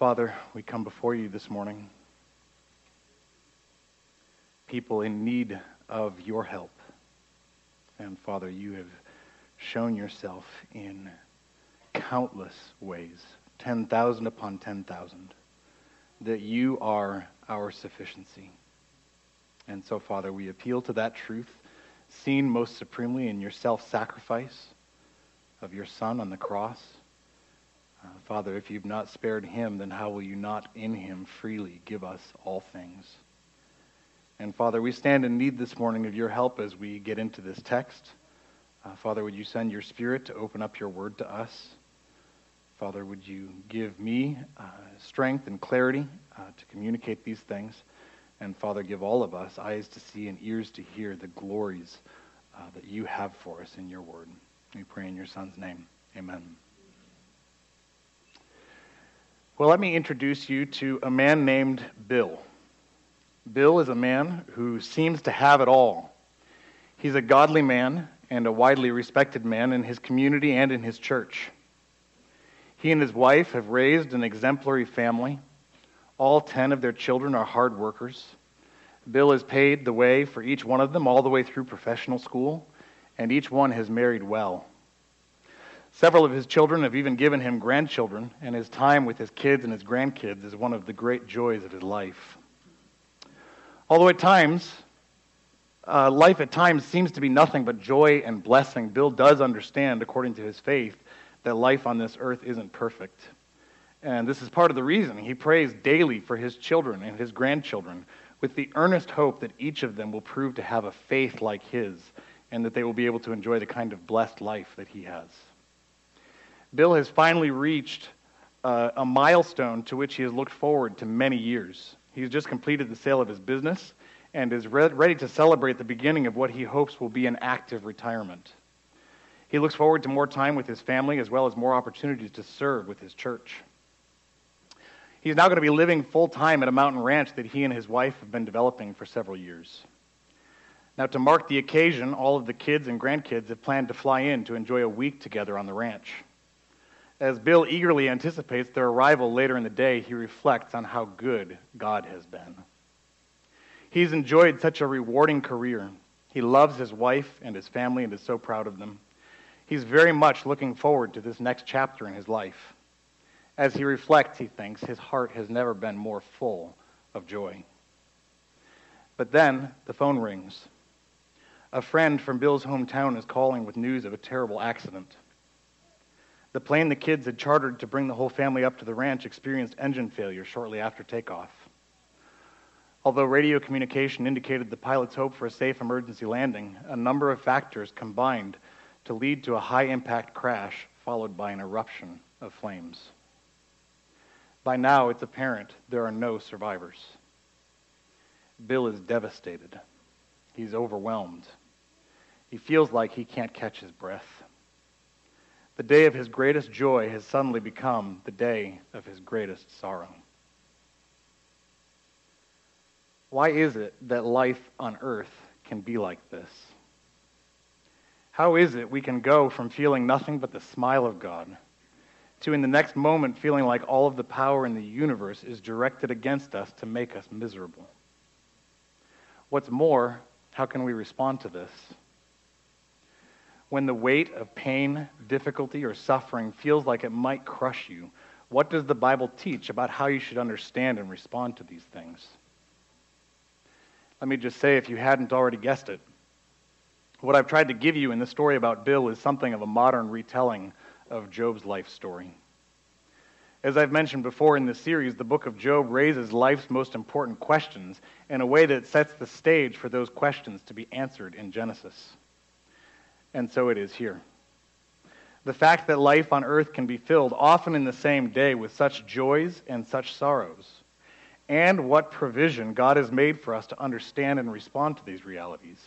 Father, we come before you this morning, people in need of your help. And Father, you have shown yourself in countless ways, 10,000 upon 10,000, that you are our sufficiency. And so, Father, we appeal to that truth, seen most supremely in your self sacrifice of your Son on the cross. Uh, Father, if you've not spared him, then how will you not in him freely give us all things? And Father, we stand in need this morning of your help as we get into this text. Uh, Father, would you send your Spirit to open up your word to us? Father, would you give me uh, strength and clarity uh, to communicate these things? And Father, give all of us eyes to see and ears to hear the glories uh, that you have for us in your word. We pray in your Son's name. Amen. Well, let me introduce you to a man named Bill. Bill is a man who seems to have it all. He's a godly man and a widely respected man in his community and in his church. He and his wife have raised an exemplary family. All 10 of their children are hard workers. Bill has paid the way for each one of them all the way through professional school, and each one has married well. Several of his children have even given him grandchildren, and his time with his kids and his grandkids is one of the great joys of his life. Although at times, uh, life at times seems to be nothing but joy and blessing, Bill does understand, according to his faith, that life on this earth isn't perfect. And this is part of the reason he prays daily for his children and his grandchildren with the earnest hope that each of them will prove to have a faith like his and that they will be able to enjoy the kind of blessed life that he has. Bill has finally reached uh, a milestone to which he has looked forward to many years. He's just completed the sale of his business and is re- ready to celebrate the beginning of what he hopes will be an active retirement. He looks forward to more time with his family as well as more opportunities to serve with his church. He's now going to be living full time at a mountain ranch that he and his wife have been developing for several years. Now, to mark the occasion, all of the kids and grandkids have planned to fly in to enjoy a week together on the ranch. As Bill eagerly anticipates their arrival later in the day, he reflects on how good God has been. He's enjoyed such a rewarding career. He loves his wife and his family and is so proud of them. He's very much looking forward to this next chapter in his life. As he reflects, he thinks, his heart has never been more full of joy. But then the phone rings. A friend from Bill's hometown is calling with news of a terrible accident. The plane the kids had chartered to bring the whole family up to the ranch experienced engine failure shortly after takeoff. Although radio communication indicated the pilot's hope for a safe emergency landing, a number of factors combined to lead to a high impact crash followed by an eruption of flames. By now, it's apparent there are no survivors. Bill is devastated. He's overwhelmed. He feels like he can't catch his breath. The day of his greatest joy has suddenly become the day of his greatest sorrow. Why is it that life on earth can be like this? How is it we can go from feeling nothing but the smile of God to, in the next moment, feeling like all of the power in the universe is directed against us to make us miserable? What's more, how can we respond to this? When the weight of pain, difficulty, or suffering feels like it might crush you, what does the Bible teach about how you should understand and respond to these things? Let me just say, if you hadn't already guessed it, what I've tried to give you in the story about Bill is something of a modern retelling of Job's life story. As I've mentioned before in this series, the book of Job raises life's most important questions in a way that sets the stage for those questions to be answered in Genesis and so it is here. The fact that life on earth can be filled often in the same day with such joys and such sorrows, and what provision God has made for us to understand and respond to these realities.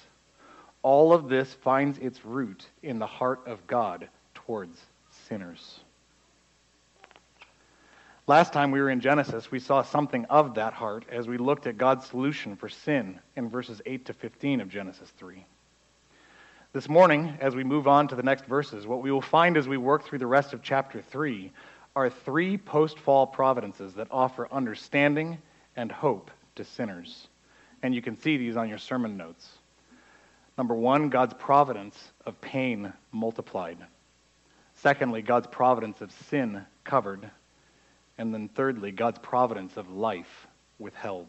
All of this finds its root in the heart of God towards sinners. Last time we were in Genesis, we saw something of that heart as we looked at God's solution for sin in verses 8 to 15 of Genesis 3. This morning, as we move on to the next verses, what we will find as we work through the rest of chapter 3 are three post fall providences that offer understanding and hope to sinners. And you can see these on your sermon notes. Number one, God's providence of pain multiplied. Secondly, God's providence of sin covered. And then thirdly, God's providence of life withheld.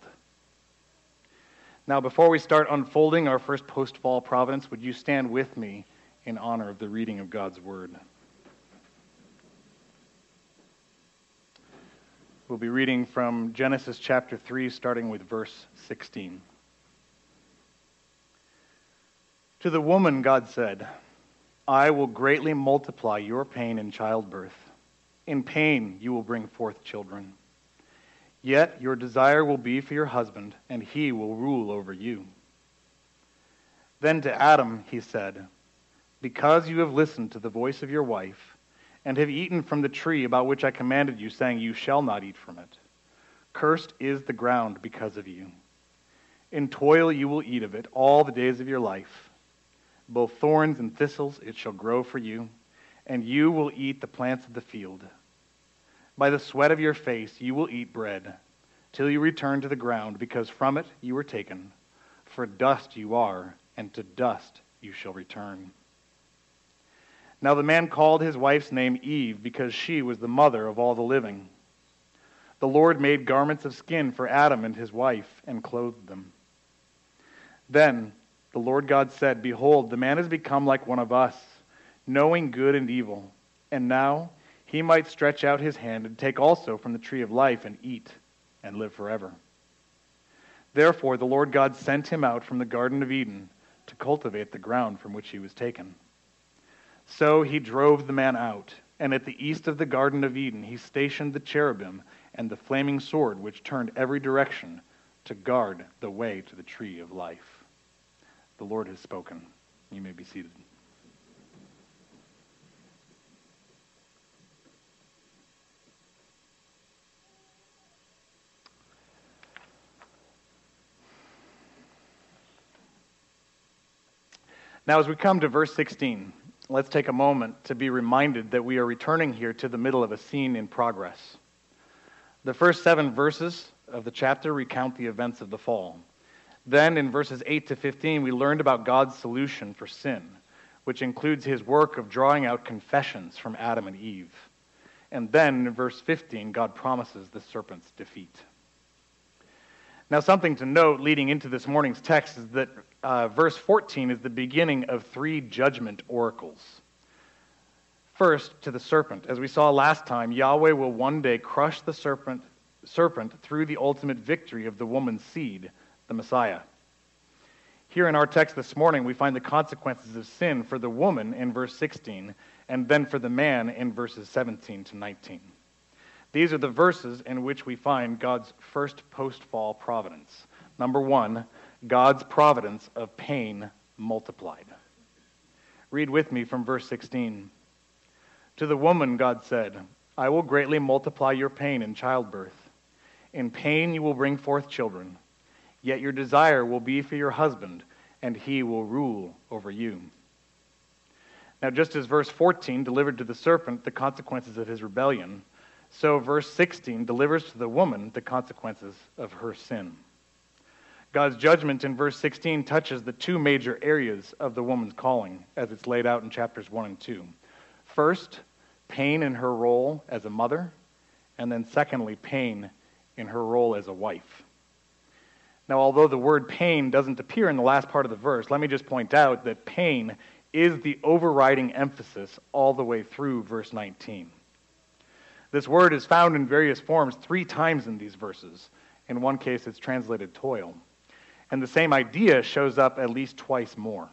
Now, before we start unfolding our first post fall providence, would you stand with me in honor of the reading of God's word? We'll be reading from Genesis chapter 3, starting with verse 16. To the woman, God said, I will greatly multiply your pain in childbirth. In pain, you will bring forth children. Yet your desire will be for your husband, and he will rule over you. Then to Adam he said, Because you have listened to the voice of your wife, and have eaten from the tree about which I commanded you, saying, You shall not eat from it. Cursed is the ground because of you. In toil you will eat of it all the days of your life. Both thorns and thistles it shall grow for you, and you will eat the plants of the field. By the sweat of your face you will eat bread, till you return to the ground, because from it you were taken. For dust you are, and to dust you shall return. Now the man called his wife's name Eve because she was the mother of all the living. The Lord made garments of skin for Adam and his wife and clothed them. Then the Lord God said, Behold, the man has become like one of us, knowing good and evil. And now he might stretch out his hand and take also from the tree of life and eat and live forever. Therefore the Lord God sent him out from the Garden of Eden to cultivate the ground from which he was taken. So he drove the man out, and at the east of the Garden of Eden he stationed the cherubim and the flaming sword which turned every direction to guard the way to the tree of life. The Lord has spoken. You may be seated. Now, as we come to verse 16, let's take a moment to be reminded that we are returning here to the middle of a scene in progress. The first seven verses of the chapter recount the events of the fall. Then, in verses 8 to 15, we learned about God's solution for sin, which includes his work of drawing out confessions from Adam and Eve. And then, in verse 15, God promises the serpent's defeat. Now, something to note leading into this morning's text is that uh, verse 14 is the beginning of three judgment oracles. First, to the serpent. As we saw last time, Yahweh will one day crush the serpent, serpent through the ultimate victory of the woman's seed, the Messiah. Here in our text this morning, we find the consequences of sin for the woman in verse 16, and then for the man in verses 17 to 19. These are the verses in which we find God's first post fall providence. Number one, God's providence of pain multiplied. Read with me from verse 16. To the woman, God said, I will greatly multiply your pain in childbirth. In pain you will bring forth children, yet your desire will be for your husband, and he will rule over you. Now, just as verse 14 delivered to the serpent the consequences of his rebellion, so verse 16 delivers to the woman the consequences of her sin. God's judgment in verse 16 touches the two major areas of the woman's calling as it's laid out in chapters 1 and 2. First, pain in her role as a mother, and then secondly, pain in her role as a wife. Now, although the word pain doesn't appear in the last part of the verse, let me just point out that pain is the overriding emphasis all the way through verse 19. This word is found in various forms three times in these verses. In one case, it's translated toil. And the same idea shows up at least twice more.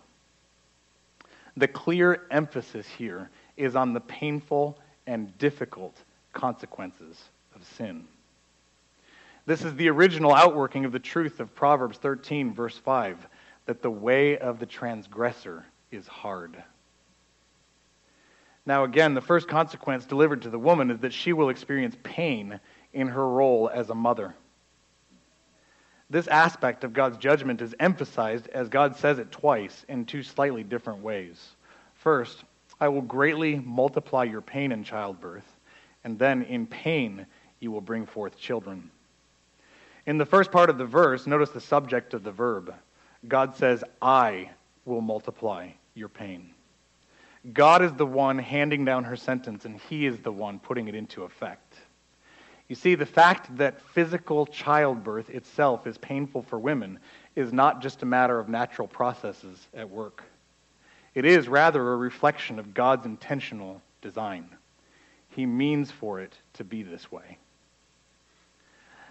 The clear emphasis here is on the painful and difficult consequences of sin. This is the original outworking of the truth of Proverbs 13, verse 5, that the way of the transgressor is hard. Now, again, the first consequence delivered to the woman is that she will experience pain in her role as a mother. This aspect of God's judgment is emphasized as God says it twice in two slightly different ways. First, I will greatly multiply your pain in childbirth. and then in pain you will bring forth children. In the first part of the verse, notice the subject of the verb. God says, I will multiply your pain. God is the one handing down her sentence, and He is the one putting it into effect. You see, the fact that physical childbirth itself is painful for women is not just a matter of natural processes at work. It is rather a reflection of God's intentional design. He means for it to be this way.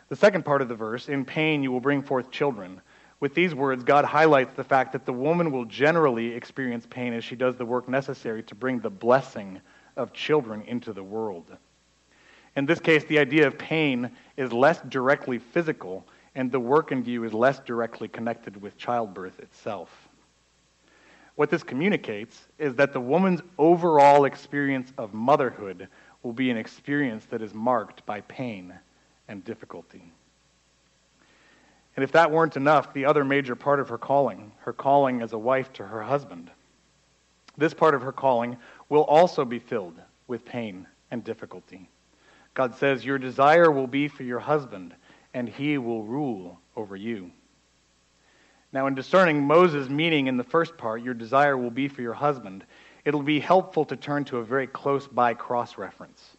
The second part of the verse, in pain you will bring forth children. With these words, God highlights the fact that the woman will generally experience pain as she does the work necessary to bring the blessing of children into the world. In this case, the idea of pain is less directly physical, and the work in view is less directly connected with childbirth itself. What this communicates is that the woman's overall experience of motherhood will be an experience that is marked by pain and difficulty. And if that weren't enough, the other major part of her calling, her calling as a wife to her husband, this part of her calling will also be filled with pain and difficulty. God says, Your desire will be for your husband, and he will rule over you. Now, in discerning Moses' meaning in the first part, your desire will be for your husband, it'll be helpful to turn to a very close by cross reference.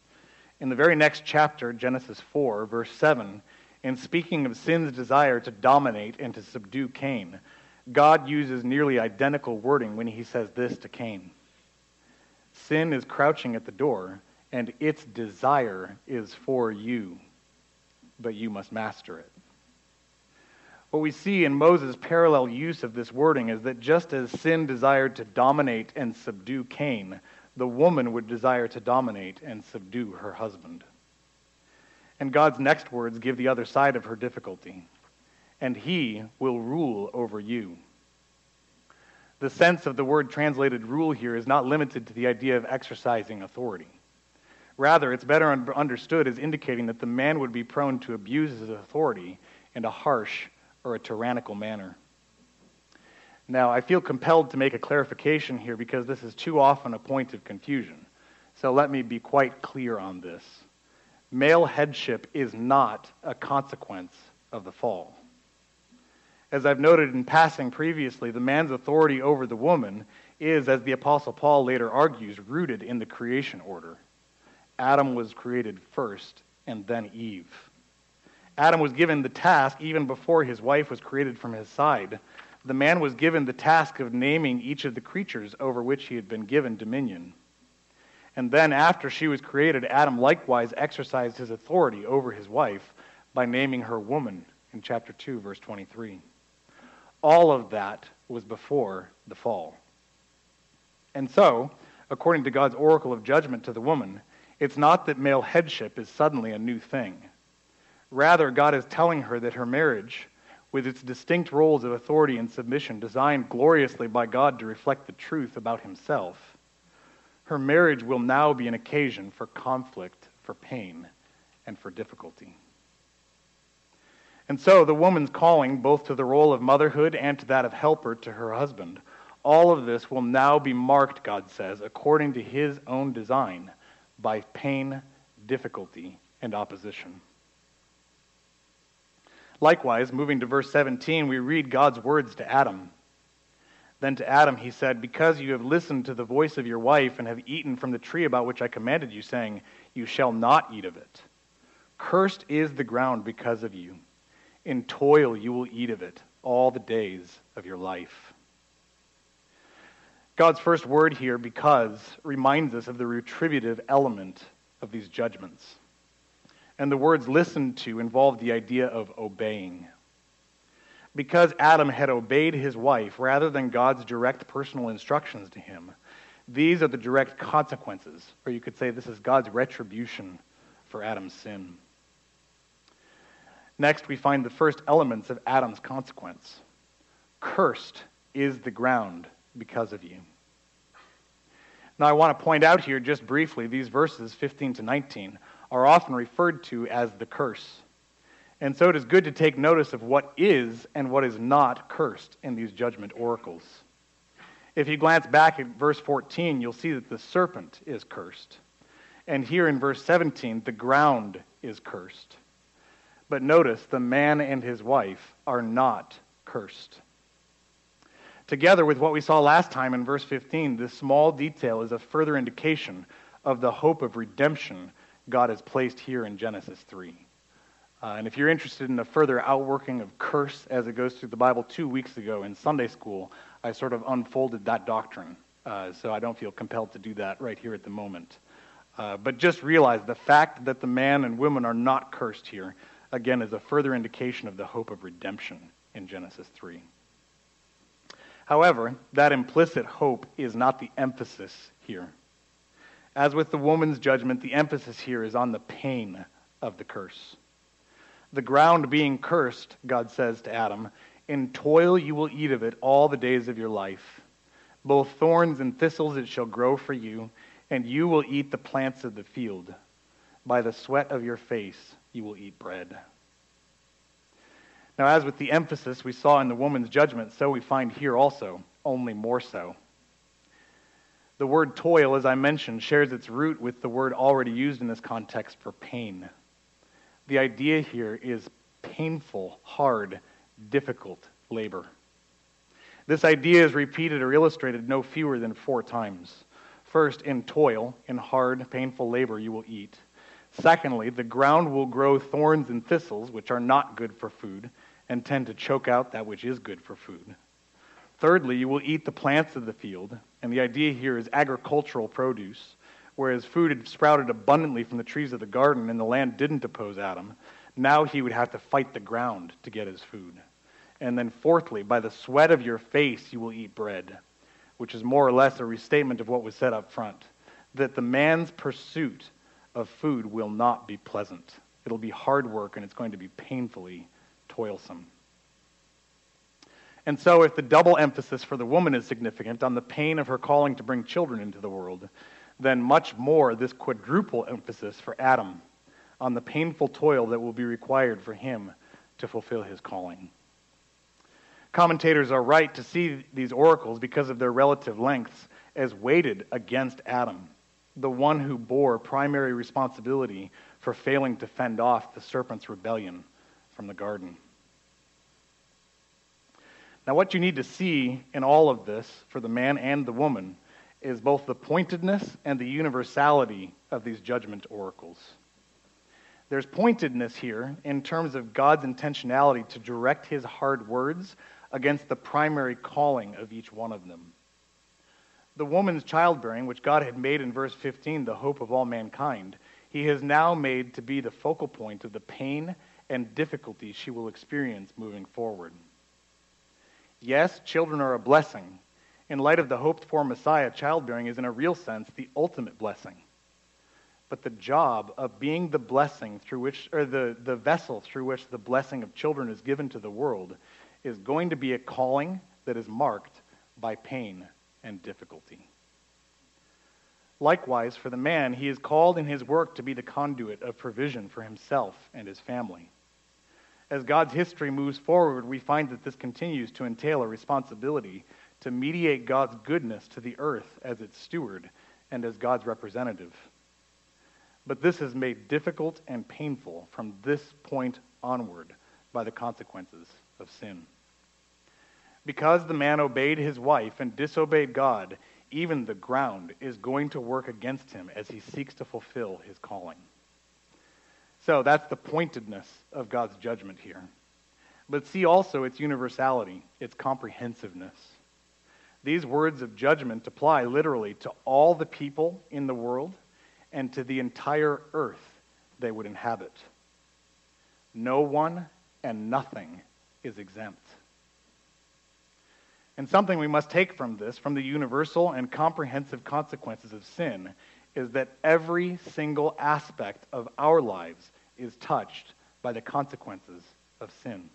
In the very next chapter, Genesis 4, verse 7, in speaking of sin's desire to dominate and to subdue Cain, God uses nearly identical wording when he says this to Cain Sin is crouching at the door, and its desire is for you, but you must master it. What we see in Moses' parallel use of this wording is that just as sin desired to dominate and subdue Cain, the woman would desire to dominate and subdue her husband. And God's next words give the other side of her difficulty. And he will rule over you. The sense of the word translated rule here is not limited to the idea of exercising authority. Rather, it's better understood as indicating that the man would be prone to abuse his authority in a harsh or a tyrannical manner. Now, I feel compelled to make a clarification here because this is too often a point of confusion. So let me be quite clear on this male headship is not a consequence of the fall. As I've noted in passing previously, the man's authority over the woman is, as the Apostle Paul later argues, rooted in the creation order. Adam was created first, and then Eve. Adam was given the task, even before his wife was created from his side, the man was given the task of naming each of the creatures over which he had been given dominion. And then, after she was created, Adam likewise exercised his authority over his wife by naming her woman in chapter 2, verse 23. All of that was before the fall. And so, according to God's oracle of judgment to the woman, it's not that male headship is suddenly a new thing. Rather, God is telling her that her marriage, with its distinct roles of authority and submission designed gloriously by God to reflect the truth about himself, her marriage will now be an occasion for conflict, for pain, and for difficulty. And so the woman's calling, both to the role of motherhood and to that of helper to her husband, all of this will now be marked, God says, according to his own design, by pain, difficulty, and opposition. Likewise, moving to verse 17, we read God's words to Adam. Then to Adam he said, Because you have listened to the voice of your wife and have eaten from the tree about which I commanded you, saying, You shall not eat of it. Cursed is the ground because of you. In toil you will eat of it all the days of your life. God's first word here, because, reminds us of the retributive element of these judgments. And the words listened to involve the idea of obeying because Adam had obeyed his wife rather than God's direct personal instructions to him, these are the direct consequences, or you could say this is God's retribution for Adam's sin. Next, we find the first elements of Adam's consequence. Cursed is the ground because of you. Now, I want to point out here just briefly these verses 15 to 19 are often referred to as the curse. And so it is good to take notice of what is and what is not cursed in these judgment oracles. If you glance back at verse 14, you'll see that the serpent is cursed. And here in verse 17, the ground is cursed. But notice, the man and his wife are not cursed. Together with what we saw last time in verse 15, this small detail is a further indication of the hope of redemption God has placed here in Genesis 3. Uh, and if you're interested in a further outworking of curse as it goes through the Bible, two weeks ago in Sunday school, I sort of unfolded that doctrine. Uh, so I don't feel compelled to do that right here at the moment. Uh, but just realize the fact that the man and woman are not cursed here, again, is a further indication of the hope of redemption in Genesis 3. However, that implicit hope is not the emphasis here. As with the woman's judgment, the emphasis here is on the pain of the curse. The ground being cursed, God says to Adam, in toil you will eat of it all the days of your life. Both thorns and thistles it shall grow for you, and you will eat the plants of the field. By the sweat of your face you will eat bread. Now, as with the emphasis we saw in the woman's judgment, so we find here also, only more so. The word toil, as I mentioned, shares its root with the word already used in this context for pain. The idea here is painful, hard, difficult labor. This idea is repeated or illustrated no fewer than four times. First, in toil, in hard, painful labor, you will eat. Secondly, the ground will grow thorns and thistles, which are not good for food and tend to choke out that which is good for food. Thirdly, you will eat the plants of the field, and the idea here is agricultural produce. Whereas food had sprouted abundantly from the trees of the garden and the land didn't oppose Adam, now he would have to fight the ground to get his food. And then, fourthly, by the sweat of your face you will eat bread, which is more or less a restatement of what was said up front that the man's pursuit of food will not be pleasant. It'll be hard work and it's going to be painfully toilsome. And so, if the double emphasis for the woman is significant on the pain of her calling to bring children into the world, then much more this quadruple emphasis for Adam on the painful toil that will be required for him to fulfill his calling. Commentators are right to see these oracles because of their relative lengths as weighted against Adam, the one who bore primary responsibility for failing to fend off the serpent's rebellion from the garden. Now, what you need to see in all of this for the man and the woman is both the pointedness and the universality of these judgment oracles. There's pointedness here in terms of God's intentionality to direct his hard words against the primary calling of each one of them. The woman's childbearing, which God had made in verse 15 the hope of all mankind, he has now made to be the focal point of the pain and difficulty she will experience moving forward. Yes, children are a blessing. In light of the hoped for Messiah, childbearing is, in a real sense, the ultimate blessing. But the job of being the blessing through which, or the, the vessel through which the blessing of children is given to the world, is going to be a calling that is marked by pain and difficulty. Likewise, for the man, he is called in his work to be the conduit of provision for himself and his family. As God's history moves forward, we find that this continues to entail a responsibility to mediate God's goodness to the earth as its steward and as God's representative. But this is made difficult and painful from this point onward by the consequences of sin. Because the man obeyed his wife and disobeyed God, even the ground is going to work against him as he seeks to fulfill his calling. So that's the pointedness of God's judgment here. But see also its universality, its comprehensiveness. These words of judgment apply literally to all the people in the world and to the entire earth they would inhabit. No one and nothing is exempt. And something we must take from this, from the universal and comprehensive consequences of sin, is that every single aspect of our lives is touched by the consequences of sin.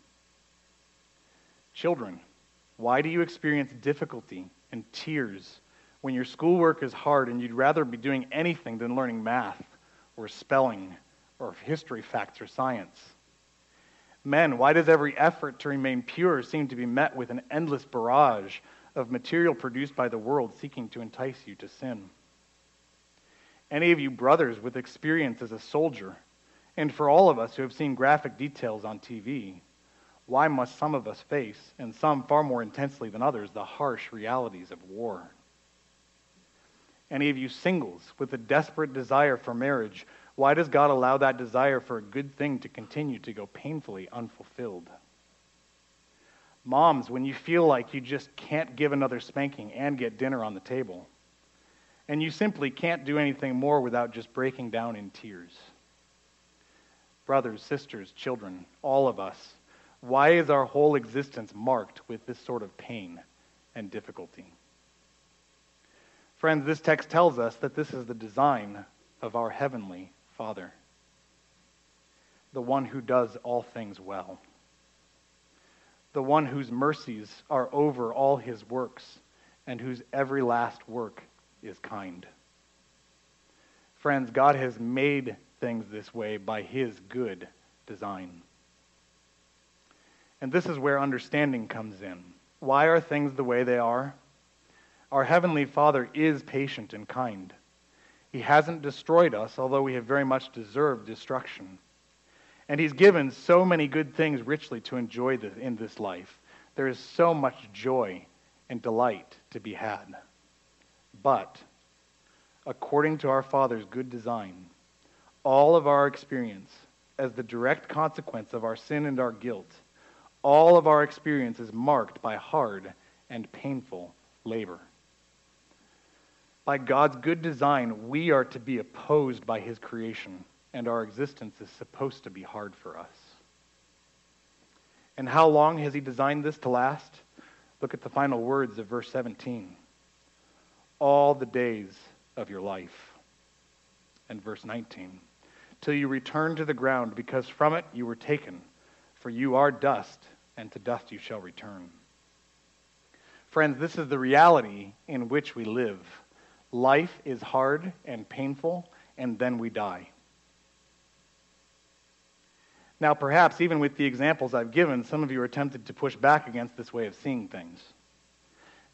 Children, why do you experience difficulty and tears when your schoolwork is hard and you'd rather be doing anything than learning math or spelling or history, facts, or science? Men, why does every effort to remain pure seem to be met with an endless barrage of material produced by the world seeking to entice you to sin? Any of you brothers with experience as a soldier, and for all of us who have seen graphic details on TV, why must some of us face, and some far more intensely than others, the harsh realities of war? Any of you singles with a desperate desire for marriage, why does God allow that desire for a good thing to continue to go painfully unfulfilled? Moms, when you feel like you just can't give another spanking and get dinner on the table, and you simply can't do anything more without just breaking down in tears. Brothers, sisters, children, all of us, why is our whole existence marked with this sort of pain and difficulty? Friends, this text tells us that this is the design of our heavenly Father, the one who does all things well, the one whose mercies are over all his works, and whose every last work is kind. Friends, God has made things this way by his good design. And this is where understanding comes in. Why are things the way they are? Our Heavenly Father is patient and kind. He hasn't destroyed us, although we have very much deserved destruction. And He's given so many good things richly to enjoy in this life. There is so much joy and delight to be had. But, according to our Father's good design, all of our experience, as the direct consequence of our sin and our guilt, all of our experience is marked by hard and painful labor. By God's good design, we are to be opposed by His creation, and our existence is supposed to be hard for us. And how long has He designed this to last? Look at the final words of verse 17. All the days of your life. And verse 19. Till you return to the ground, because from it you were taken, for you are dust and to dust you shall return. Friends, this is the reality in which we live. Life is hard and painful, and then we die. Now, perhaps even with the examples I've given, some of you are tempted to push back against this way of seeing things.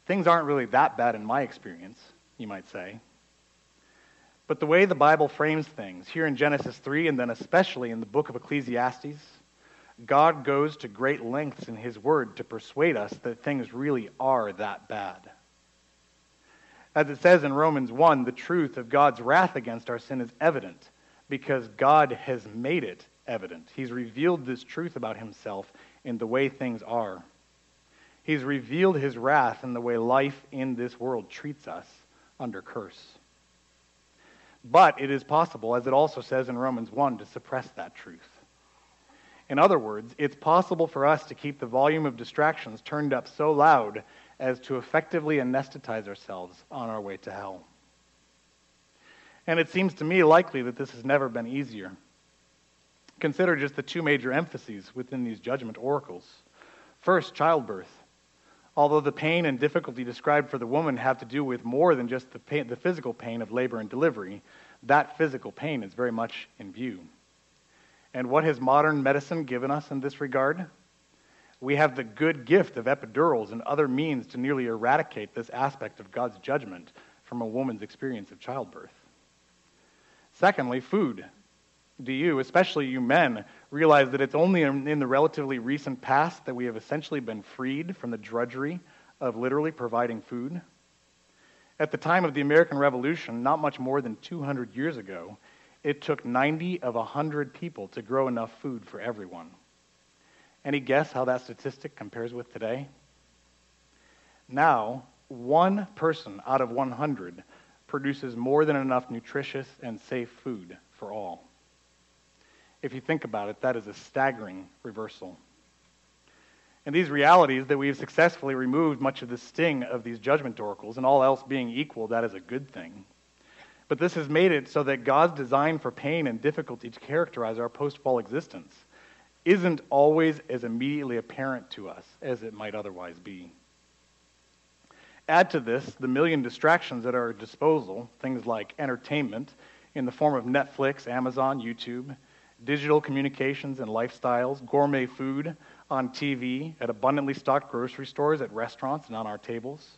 Things aren't really that bad in my experience, you might say. But the way the Bible frames things, here in Genesis 3, and then especially in the book of Ecclesiastes, God goes to great lengths in His Word to persuade us that things really are that bad. As it says in Romans 1, the truth of God's wrath against our sin is evident because God has made it evident. He's revealed this truth about Himself in the way things are. He's revealed His wrath in the way life in this world treats us under curse. But it is possible, as it also says in Romans 1, to suppress that truth. In other words, it's possible for us to keep the volume of distractions turned up so loud as to effectively anesthetize ourselves on our way to hell. And it seems to me likely that this has never been easier. Consider just the two major emphases within these judgment oracles. First, childbirth. Although the pain and difficulty described for the woman have to do with more than just the, pain, the physical pain of labor and delivery, that physical pain is very much in view. And what has modern medicine given us in this regard? We have the good gift of epidurals and other means to nearly eradicate this aspect of God's judgment from a woman's experience of childbirth. Secondly, food. Do you, especially you men, realize that it's only in the relatively recent past that we have essentially been freed from the drudgery of literally providing food? At the time of the American Revolution, not much more than 200 years ago, it took 90 of 100 people to grow enough food for everyone. Any guess how that statistic compares with today? Now, one person out of 100 produces more than enough nutritious and safe food for all. If you think about it, that is a staggering reversal. And these realities that we've successfully removed much of the sting of these judgment oracles, and all else being equal, that is a good thing. But this has made it so that God's design for pain and difficulty to characterize our post fall existence isn't always as immediately apparent to us as it might otherwise be. Add to this the million distractions at our disposal, things like entertainment in the form of Netflix, Amazon, YouTube, digital communications and lifestyles, gourmet food on TV, at abundantly stocked grocery stores, at restaurants, and on our tables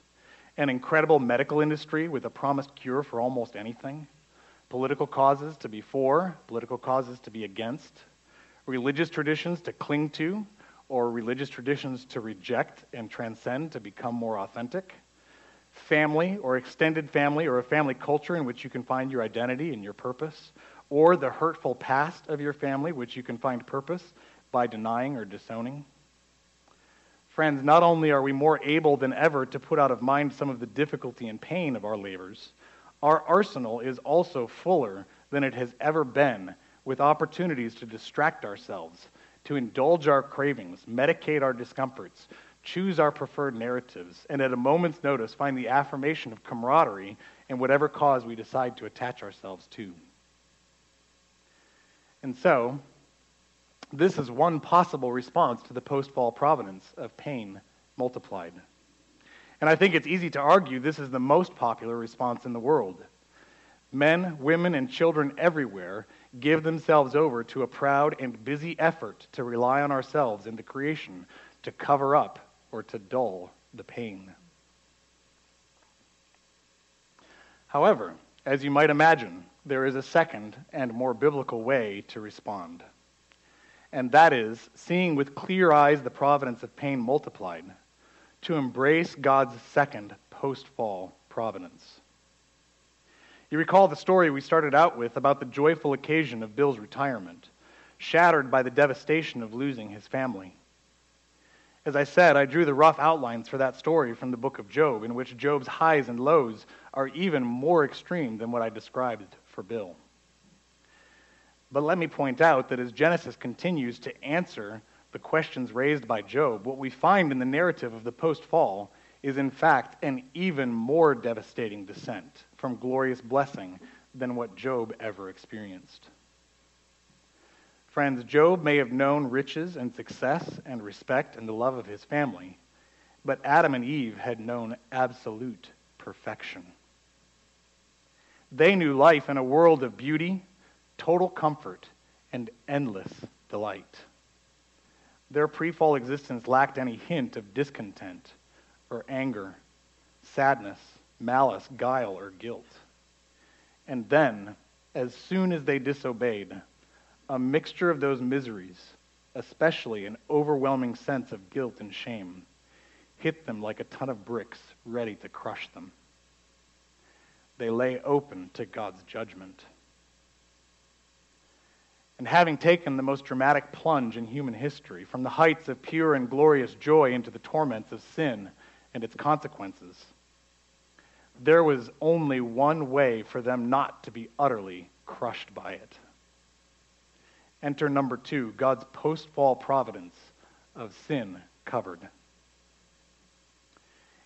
an incredible medical industry with a promised cure for almost anything, political causes to be for, political causes to be against, religious traditions to cling to, or religious traditions to reject and transcend to become more authentic, family or extended family or a family culture in which you can find your identity and your purpose, or the hurtful past of your family, which you can find purpose by denying or disowning. Friends, not only are we more able than ever to put out of mind some of the difficulty and pain of our labors, our arsenal is also fuller than it has ever been with opportunities to distract ourselves, to indulge our cravings, medicate our discomforts, choose our preferred narratives, and at a moment's notice find the affirmation of camaraderie in whatever cause we decide to attach ourselves to. And so, this is one possible response to the post fall providence of pain multiplied. And I think it's easy to argue this is the most popular response in the world. Men, women, and children everywhere give themselves over to a proud and busy effort to rely on ourselves and the creation to cover up or to dull the pain. However, as you might imagine, there is a second and more biblical way to respond and that is seeing with clear eyes the providence of pain multiplied, to embrace God's second post fall providence. You recall the story we started out with about the joyful occasion of Bill's retirement, shattered by the devastation of losing his family. As I said, I drew the rough outlines for that story from the book of Job, in which Job's highs and lows are even more extreme than what I described for Bill. But let me point out that as Genesis continues to answer the questions raised by Job, what we find in the narrative of the post fall is, in fact, an even more devastating descent from glorious blessing than what Job ever experienced. Friends, Job may have known riches and success and respect and the love of his family, but Adam and Eve had known absolute perfection. They knew life in a world of beauty total comfort, and endless delight. Their pre fall existence lacked any hint of discontent or anger, sadness, malice, guile, or guilt. And then, as soon as they disobeyed, a mixture of those miseries, especially an overwhelming sense of guilt and shame, hit them like a ton of bricks ready to crush them. They lay open to God's judgment. And having taken the most dramatic plunge in human history, from the heights of pure and glorious joy into the torments of sin and its consequences, there was only one way for them not to be utterly crushed by it. Enter number two God's post fall providence of sin covered.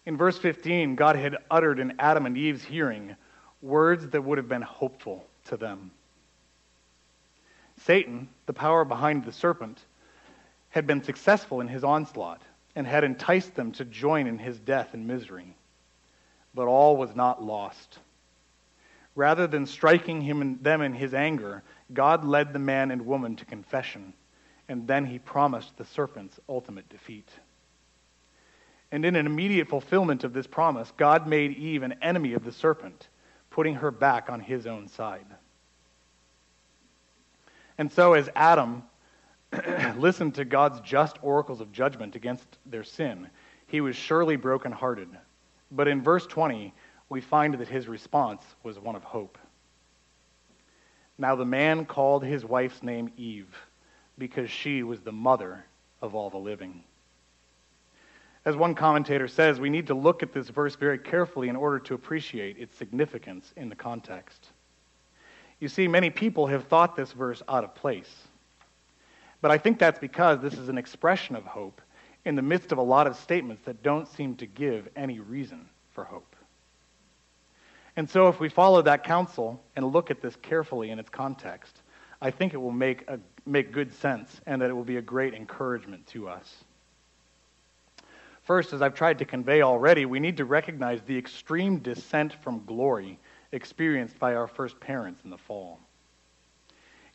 In verse 15, God had uttered in Adam and Eve's hearing words that would have been hopeful to them. Satan, the power behind the serpent, had been successful in his onslaught and had enticed them to join in his death and misery. But all was not lost. Rather than striking him and them in his anger, God led the man and woman to confession, and then he promised the serpent's ultimate defeat. And in an immediate fulfillment of this promise, God made Eve an enemy of the serpent, putting her back on his own side. And so, as Adam listened to God's just oracles of judgment against their sin, he was surely brokenhearted. But in verse 20, we find that his response was one of hope. Now the man called his wife's name Eve, because she was the mother of all the living. As one commentator says, we need to look at this verse very carefully in order to appreciate its significance in the context. You see, many people have thought this verse out of place. But I think that's because this is an expression of hope in the midst of a lot of statements that don't seem to give any reason for hope. And so, if we follow that counsel and look at this carefully in its context, I think it will make, a, make good sense and that it will be a great encouragement to us. First, as I've tried to convey already, we need to recognize the extreme descent from glory experienced by our first parents in the fall.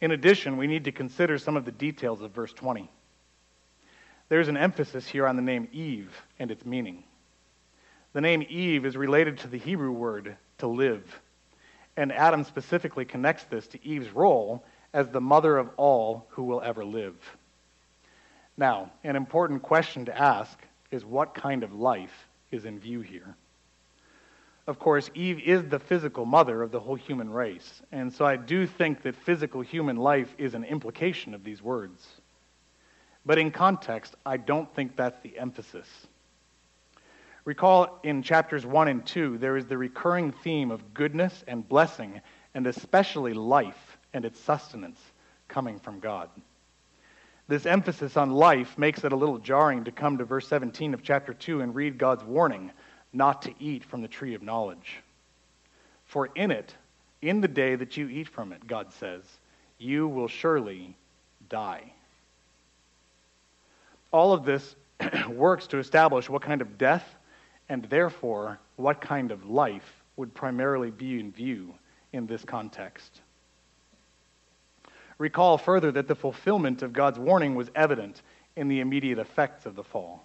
In addition, we need to consider some of the details of verse 20. There's an emphasis here on the name Eve and its meaning. The name Eve is related to the Hebrew word to live, And Adam specifically connects this to Eve's role as the mother of all who will ever live. Now, an important question to ask is what kind of life is in view here? Of course, Eve is the physical mother of the whole human race, and so I do think that physical human life is an implication of these words. But in context, I don't think that's the emphasis. Recall in chapters 1 and 2, there is the recurring theme of goodness and blessing, and especially life and its sustenance coming from God. This emphasis on life makes it a little jarring to come to verse 17 of chapter 2 and read God's warning not to eat from the tree of knowledge. For in it, in the day that you eat from it, God says, you will surely die. All of this works to establish what kind of death and therefore what kind of life would primarily be in view in this context. Recall further that the fulfillment of God's warning was evident in the immediate effects of the fall.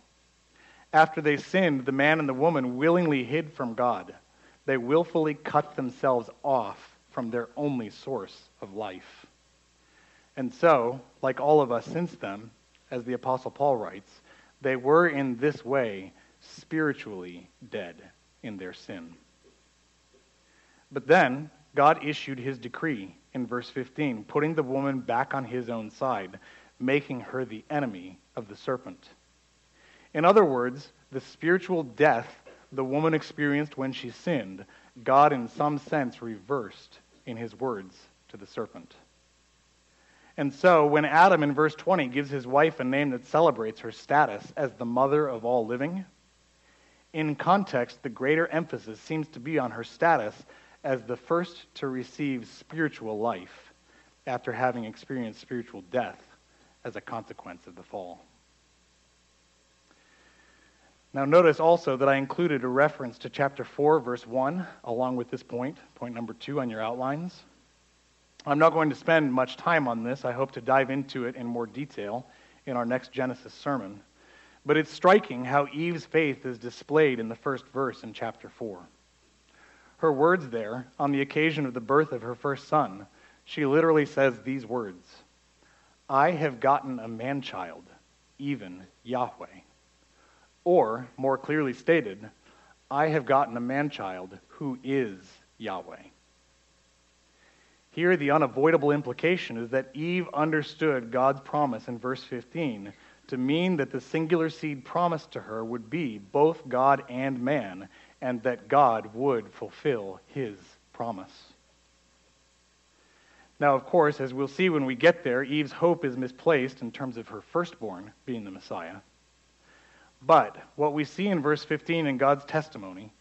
After they sinned, the man and the woman willingly hid from God. They willfully cut themselves off from their only source of life. And so, like all of us since then, as the Apostle Paul writes, they were in this way spiritually dead in their sin. But then, God issued his decree in verse 15, putting the woman back on his own side, making her the enemy of the serpent. In other words, the spiritual death the woman experienced when she sinned, God in some sense reversed in his words to the serpent. And so, when Adam in verse 20 gives his wife a name that celebrates her status as the mother of all living, in context, the greater emphasis seems to be on her status as the first to receive spiritual life after having experienced spiritual death as a consequence of the fall. Now, notice also that I included a reference to chapter 4, verse 1, along with this point, point number 2 on your outlines. I'm not going to spend much time on this. I hope to dive into it in more detail in our next Genesis sermon. But it's striking how Eve's faith is displayed in the first verse in chapter 4. Her words there, on the occasion of the birth of her first son, she literally says these words I have gotten a man child, even Yahweh. Or, more clearly stated, I have gotten a man child who is Yahweh. Here, the unavoidable implication is that Eve understood God's promise in verse 15 to mean that the singular seed promised to her would be both God and man, and that God would fulfill his promise. Now, of course, as we'll see when we get there, Eve's hope is misplaced in terms of her firstborn being the Messiah. But what we see in verse 15 in God's testimony,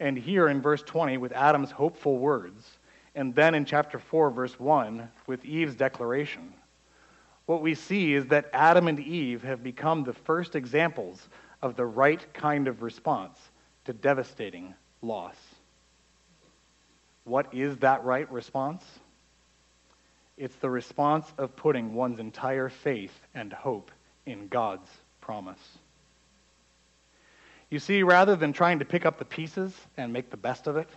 and here in verse 20 with Adam's hopeful words, and then in chapter 4, verse 1 with Eve's declaration, what we see is that Adam and Eve have become the first examples of the right kind of response to devastating loss. What is that right response? It's the response of putting one's entire faith and hope in God's promise. You see, rather than trying to pick up the pieces and make the best of it,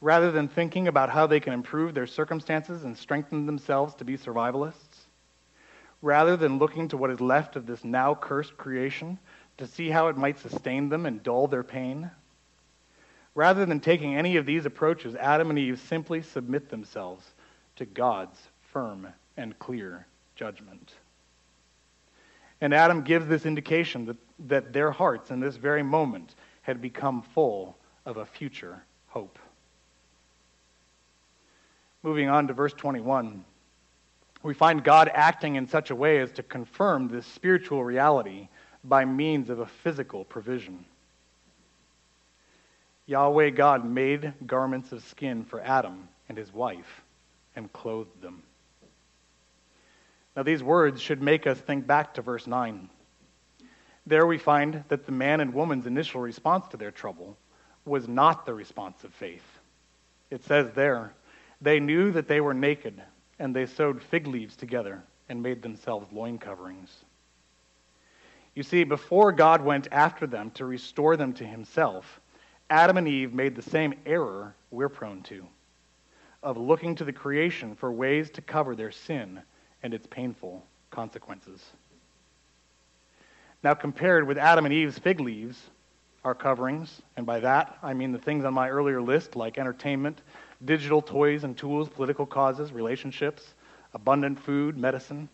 rather than thinking about how they can improve their circumstances and strengthen themselves to be survivalists, rather than looking to what is left of this now cursed creation to see how it might sustain them and dull their pain, rather than taking any of these approaches, Adam and Eve simply submit themselves to God's firm and clear judgment. And Adam gives this indication that, that their hearts in this very moment had become full of a future hope. Moving on to verse 21, we find God acting in such a way as to confirm this spiritual reality by means of a physical provision. Yahweh God made garments of skin for Adam and his wife and clothed them. Now, these words should make us think back to verse 9. There we find that the man and woman's initial response to their trouble was not the response of faith. It says there, they knew that they were naked, and they sewed fig leaves together and made themselves loin coverings. You see, before God went after them to restore them to himself, Adam and Eve made the same error we're prone to. of looking to the creation for ways to cover their sin and its painful consequences. Now, compared with Adam and Eve's fig leaves, our coverings, and by that I mean the things on my earlier list like entertainment, digital toys and tools, political causes, relationships, abundant food, medicine.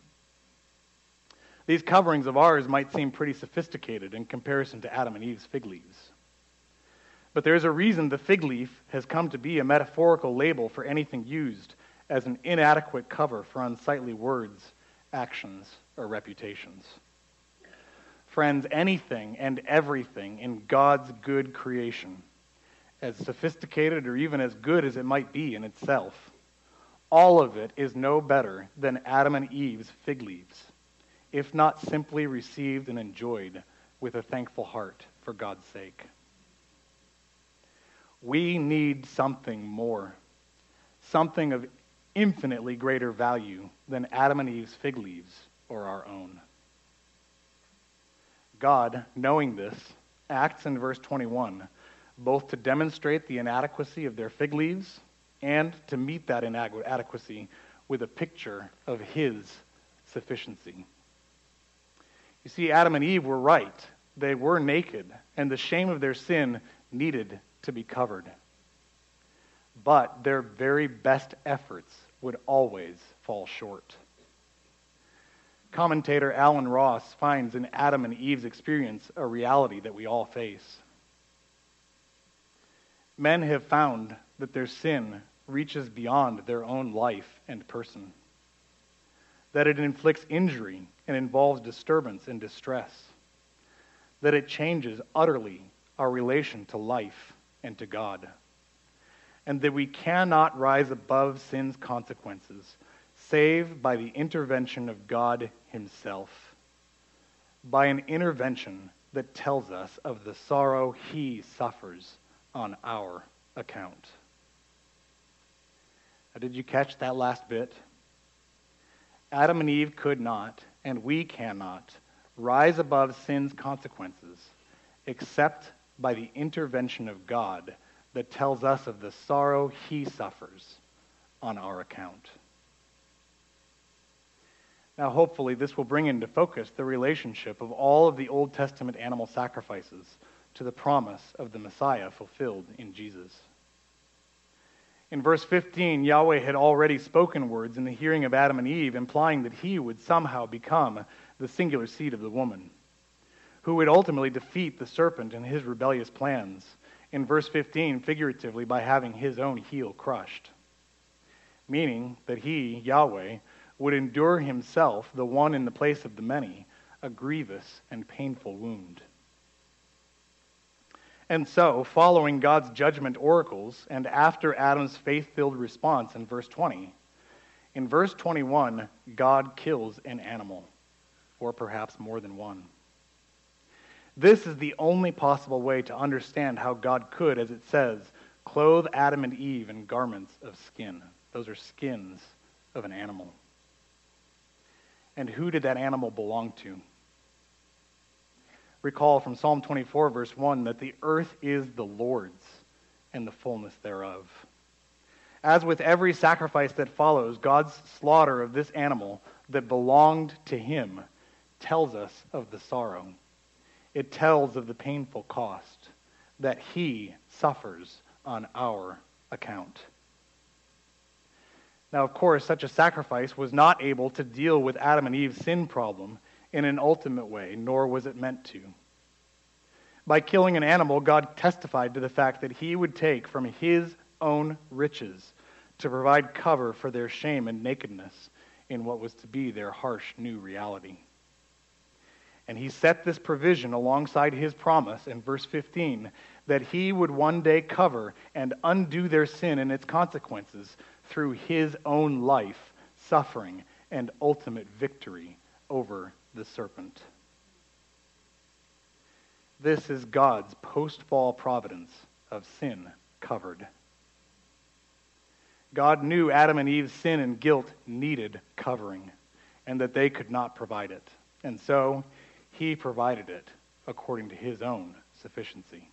These coverings of ours might seem pretty sophisticated in comparison to Adam and Eve's fig leaves. But there is a reason the fig leaf has come to be a metaphorical label for anything used as an inadequate cover for unsightly words, actions, or reputations. Friends, anything and everything in God's good creation, as sophisticated or even as good as it might be in itself, all of it is no better than Adam and Eve's fig leaves, if not simply received and enjoyed with a thankful heart for God's sake. We need something more, something of infinitely greater value than Adam and Eve's fig leaves or our own. God, knowing this, acts in verse 21 both to demonstrate the inadequacy of their fig leaves and to meet that inadequacy with a picture of his sufficiency. You see, Adam and Eve were right. They were naked, and the shame of their sin needed to be covered. But their very best efforts would always fall short. Commentator Allen Ross finds in Adam and Eve's experience a reality that we all face. Men have found that their sin reaches beyond their own life and person, that it inflicts injury and involves disturbance and distress, that it changes utterly our relation to life and to God, and that we cannot rise above sin's consequences save by the intervention of God Himself, by an intervention that tells us of the sorrow He suffers on our account. Now, did you catch that last bit? Adam and Eve could not, and we cannot, rise above sin's consequences except by the intervention of God that tells us of the sorrow he suffers on our account. Now, hopefully, this will bring into focus the relationship of all of the Old Testament animal sacrifices to the promise of the Messiah fulfilled in Jesus. In verse 15, Yahweh had already spoken words in the hearing of Adam and Eve, implying that he would somehow become the singular seed of the woman who would ultimately defeat the serpent and his rebellious plans, in verse 15, figuratively, by having his own heel crushed. Meaning that he, Yahweh, would endure himself, the one in the place of the many, a grievous and painful wound. And so, following God's judgment oracles, and after Adam's faith filled response in verse 20, in verse 21, God kills an animal, or perhaps more than one. This is the only possible way to understand how God could, as it says, clothe Adam and Eve in garments of skin. Those are skins of an animal. And who did that animal belong to? Recall from Psalm 24, verse 1, that the earth is the Lord's and the fullness thereof. As with every sacrifice that follows, God's slaughter of this animal that belonged to him tells us of the sorrow it tells of the painful cost that he suffers on our account. Now, of course, such a sacrifice was not able to deal with Adam and Eve's sin problem in an ultimate way, nor was it meant to. By killing an animal, God testified to the fact that he would take from his own riches to provide cover for their shame and nakedness in what was to be their harsh new reality. And he set this provision alongside his promise in verse 15 that he would one day cover and undo their sin and its consequences through his own life, suffering, and ultimate victory over the serpent. This is God's post fall providence of sin covered. God knew Adam and Eve's sin and guilt needed covering, and that they could not provide it. And so he provided it according to his own sufficiency.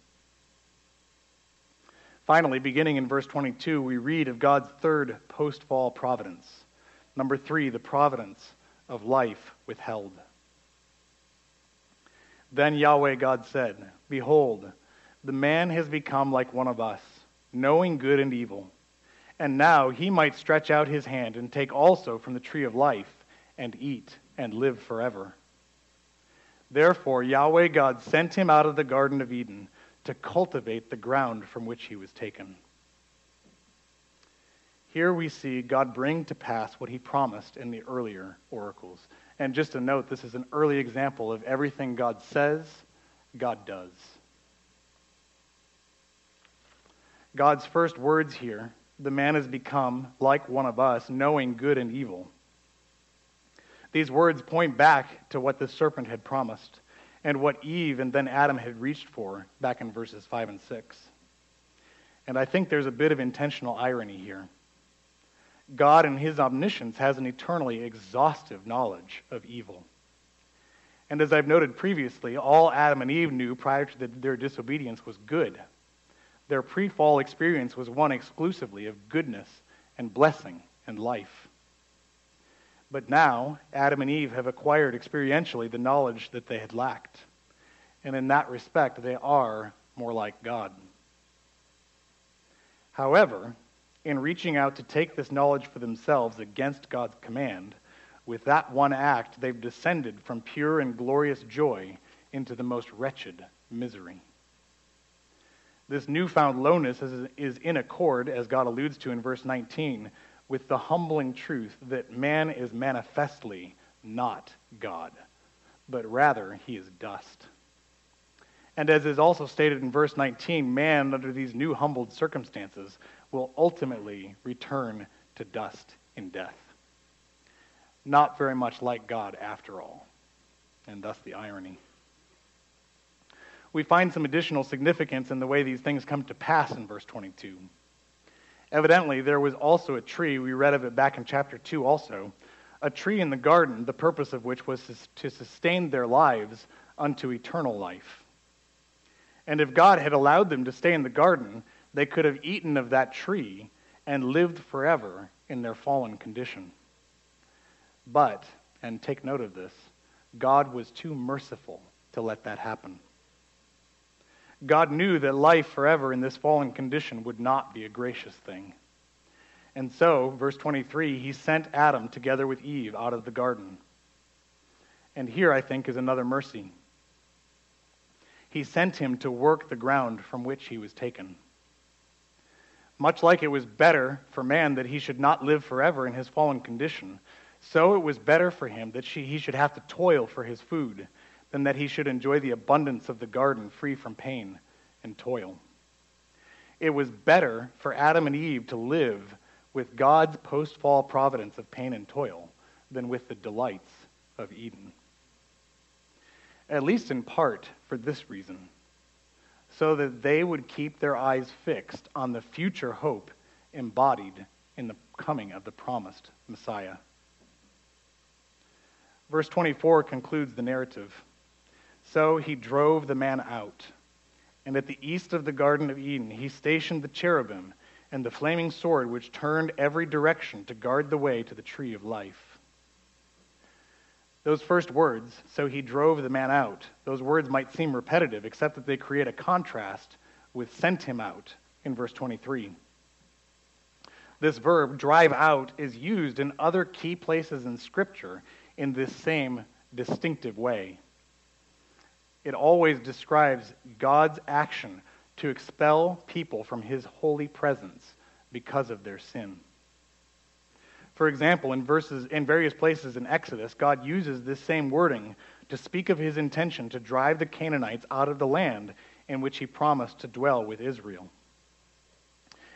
Finally, beginning in verse 22, we read of God's third post fall providence. Number three, the providence of life withheld. Then Yahweh God said, Behold, the man has become like one of us, knowing good and evil. And now he might stretch out his hand and take also from the tree of life and eat and live forever. Therefore, Yahweh God sent him out of the Garden of Eden to cultivate the ground from which he was taken. Here we see God bring to pass what he promised in the earlier oracles. And just a note, this is an early example of everything God says, God does. God's first words here the man has become like one of us, knowing good and evil. These words point back to what the serpent had promised and what Eve and then Adam had reached for back in verses 5 and 6. And I think there's a bit of intentional irony here. God, in his omniscience, has an eternally exhaustive knowledge of evil. And as I've noted previously, all Adam and Eve knew prior to the, their disobedience was good. Their pre fall experience was one exclusively of goodness and blessing and life. But now, Adam and Eve have acquired experientially the knowledge that they had lacked. And in that respect, they are more like God. However, in reaching out to take this knowledge for themselves against God's command, with that one act, they've descended from pure and glorious joy into the most wretched misery. This newfound lowness is, in accord, as God alludes to in verse 19, with the humbling truth that man is manifestly not God, but rather he is dust. And as is also stated in verse 19, man, under these new humbled circumstances, will ultimately return to dust in death. Not very much like God, after all. And thus the irony we find some additional significance in the way these things come to pass in verse 22. Evidently, there was also a tree, we read of it back in chapter 2 also, a tree in the garden, the purpose of which was to sustain their lives unto eternal life. And if God had allowed them to stay in the garden, they could have eaten of that tree and lived forever in their fallen condition. But, and take note of this, God was too merciful to let that happen. God knew that life forever in this fallen condition would not be a gracious thing. And so, verse 23, he sent Adam together with Eve out of the garden. And here, I think, is another mercy. He sent him to work the ground from which he was taken. Much like it was better for man that he should not live forever in his fallen condition, so it was better for him that she, he should have to toil for his food than that he should enjoy the abundance of the garden free from pain and toil. It was better for Adam and Eve to live with God's post fall providence of pain and toil than with the delights of Eden. At least in part for this reason so that they would keep their eyes fixed on the future hope embodied in the coming of the promised Messiah. Verse 24 concludes the narrative. So he drove the man out. And at the east of the Garden of Eden, he stationed the cherubim and the flaming sword which turned every direction to guard the way to the tree of life. Those first words, so he drove the man out, those words might seem repetitive, except that they create a contrast with sent him out in verse 23. This verb, drive out, is used in other key places in Scripture in this same distinctive way it always describes God's action to expel people from his holy presence because of their sin. For example, in verses in various places in Exodus, God uses this same wording to speak of his intention to drive the Canaanites out of the land in which he promised to dwell with Israel.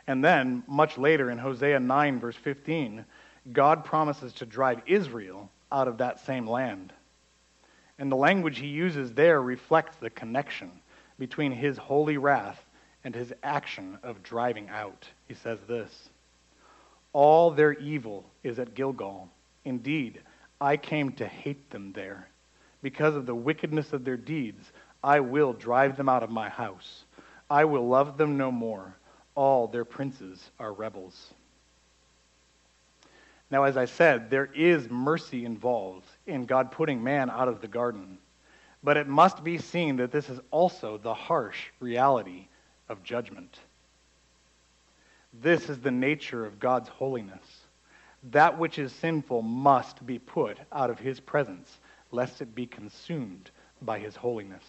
And then, much later in Hosea 9, verse 15, God promises to drive Israel out of that same land. And the language he uses there reflects the connection between his holy wrath and his action of driving out. He says this All their evil is at Gilgal. Indeed, I came to hate them there. Because of the wickedness of their deeds, I will drive them out of my house. I will love them no more. all their princes are rebels. Now, as I said, there is mercy involved in God putting man out of the garden. But it must be seen that this is also the harsh reality of judgment. This is the nature of God's holiness. That which is sinful must be put out of his presence, lest it be consumed by his holiness.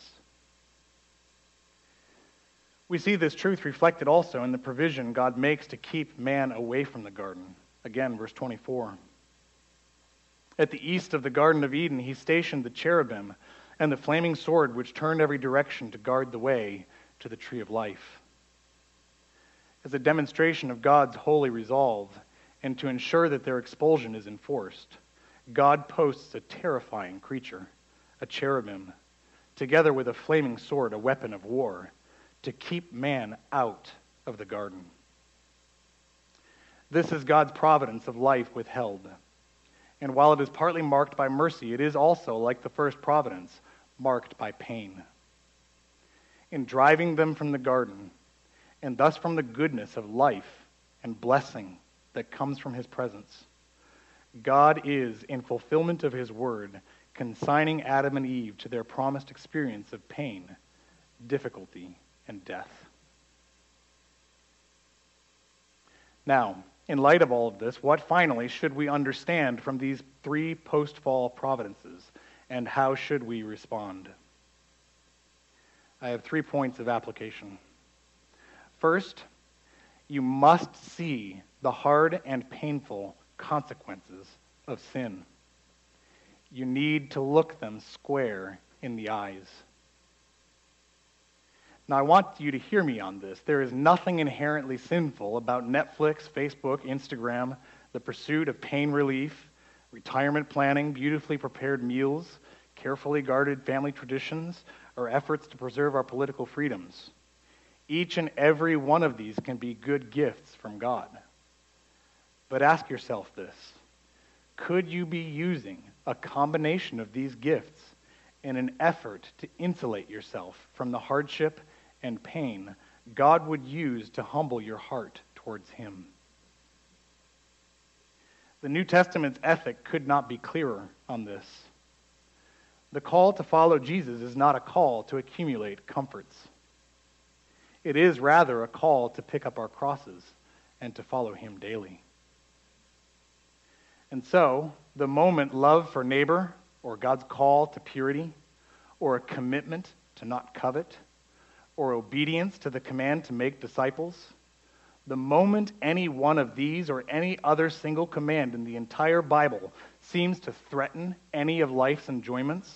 We see this truth reflected also in the provision God makes to keep man away from the garden. Again, verse 24. At the east of the Garden of Eden, he stationed the cherubim and the flaming sword which turned every direction to guard the way to the tree of life. As a demonstration of God's holy resolve and to ensure that their expulsion is enforced, God posts a terrifying creature, a cherubim, together with a flaming sword, a weapon of war, to keep man out of the garden. This is God's providence of life withheld. And while it is partly marked by mercy, it is also, like the first providence, marked by pain. In driving them from the garden, and thus from the goodness of life and blessing that comes from his presence, God is, in fulfillment of his word, consigning Adam and Eve to their promised experience of pain, difficulty, and death. Now, in light of all of this, what finally should we understand from these three post fall providences, and how should we respond? I have three points of application. First, you must see the hard and painful consequences of sin. You need to look them square in the eyes. Now, I want you to hear me on this. There is nothing inherently sinful about Netflix, Facebook, Instagram, the pursuit of pain relief, retirement planning, beautifully prepared meals, carefully guarded family traditions, or efforts to preserve our political freedoms. Each and every one of these can be good gifts from God. But ask yourself this could you be using a combination of these gifts in an effort to insulate yourself from the hardship and pain God would use to humble your heart towards Him. The New Testament's ethic could not be clearer on this. The call to follow Jesus is not a call to accumulate comforts. It is rather a call to pick up our crosses and to follow Him daily. And so, the moment love for neighbor, or God's call to purity, or a commitment to not covet, or obedience to the command to make disciples, the moment any one of these or any other single command in the entire Bible seems to threaten any of life's enjoyments,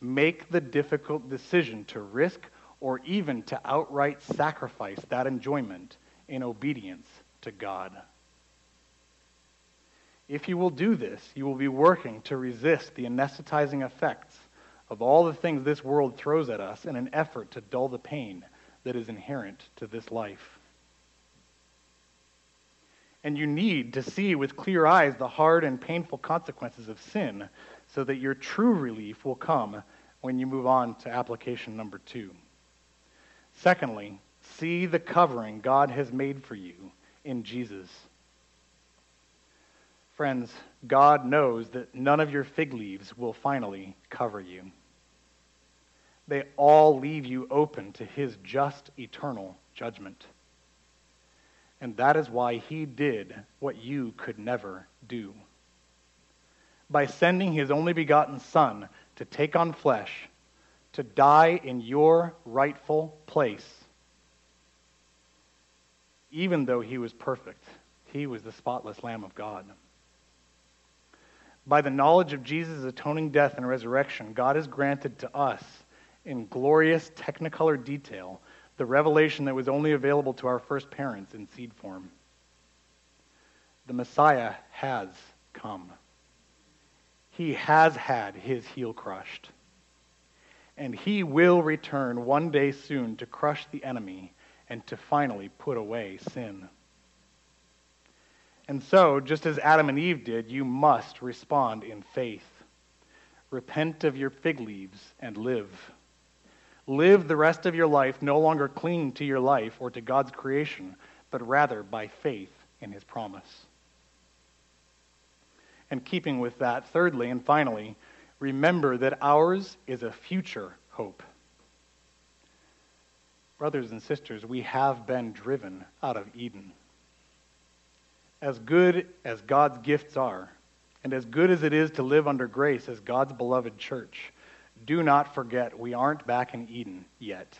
make the difficult decision to risk or even to outright sacrifice that enjoyment in obedience to God. If you will do this, you will be working to resist the anesthetizing effects of all the things this world throws at us in an effort to dull the pain that is inherent to this life. And you need to see with clear eyes the hard and painful consequences of sin so that your true relief will come when you move on to application number two. Secondly, see the covering God has made for you in Jesus. Friends, God knows that none of your fig leaves will finally cover you they all leave you open to his just eternal judgment. And that is why he did what you could never do. By sending his only begotten Son to take on flesh, to die in your rightful place, even though he was perfect, he was the spotless Lamb of God. By the knowledge of Jesus' atoning death and resurrection, God has granted to us in glorious technicolor detail the revelation that was only available to our first parents in seed form. The Messiah has come. He has had his heel crushed. And he will return one day soon to crush the enemy and to finally put away sin. And so, just as Adam and Eve did, you must respond in faith. Repent of your fig leaves and live. Live the rest of your life no longer clinging to your life or to God's creation, but rather by faith in his promise. And keeping with that, thirdly and finally, remember that ours is a future hope. Brothers and sisters, we have been driven out of Eden. As good as God's gifts are, and as good as it is to live under grace as God's beloved church, do not forget we aren't back in Eden yet.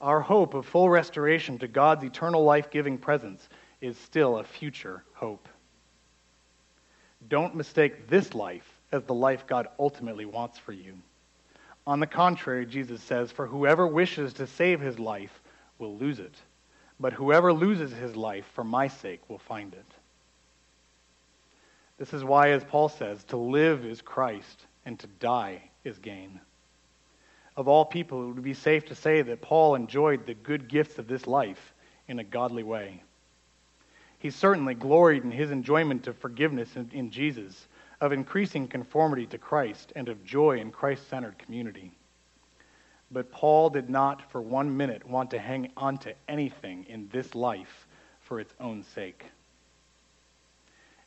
Our hope of full restoration to God's eternal life giving presence is still a future hope. Don't mistake this life as the life God ultimately wants for you. On the contrary, Jesus says, For whoever wishes to save his life will lose it, but whoever loses his life for my sake will find it. This is why, as Paul says, to live is Christ and to die is gain. Of all people, it would be safe to say that Paul enjoyed the good gifts of this life in a godly way. He certainly gloried in his enjoyment of forgiveness in, in Jesus, of increasing conformity to Christ, and of joy in Christ centered community. But Paul did not for one minute want to hang on to anything in this life for its own sake.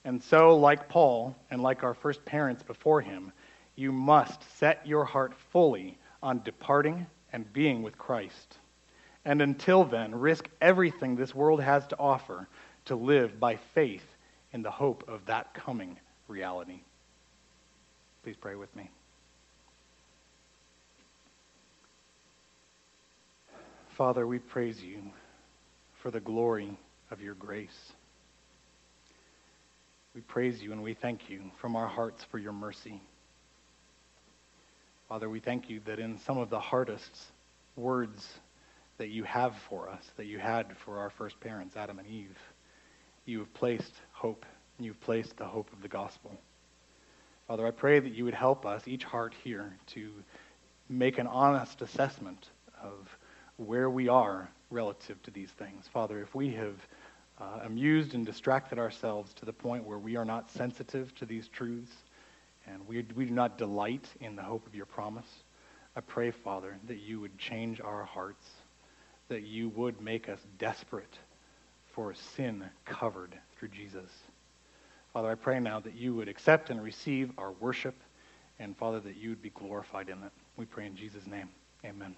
And so, like Paul, and like our first parents before him, you must set your heart fully on departing and being with Christ. And until then, risk everything this world has to offer to live by faith in the hope of that coming reality. Please pray with me. Father, we praise you for the glory of your grace. We praise you and we thank you from our hearts for your mercy. Father, we thank you that in some of the hardest words that you have for us, that you had for our first parents, Adam and Eve, you have placed hope, and you've placed the hope of the gospel. Father, I pray that you would help us, each heart here, to make an honest assessment of where we are relative to these things. Father, if we have uh, amused and distracted ourselves to the point where we are not sensitive to these truths, and we, we do not delight in the hope of your promise. I pray, Father, that you would change our hearts, that you would make us desperate for sin covered through Jesus. Father, I pray now that you would accept and receive our worship, and Father, that you would be glorified in it. We pray in Jesus' name. Amen.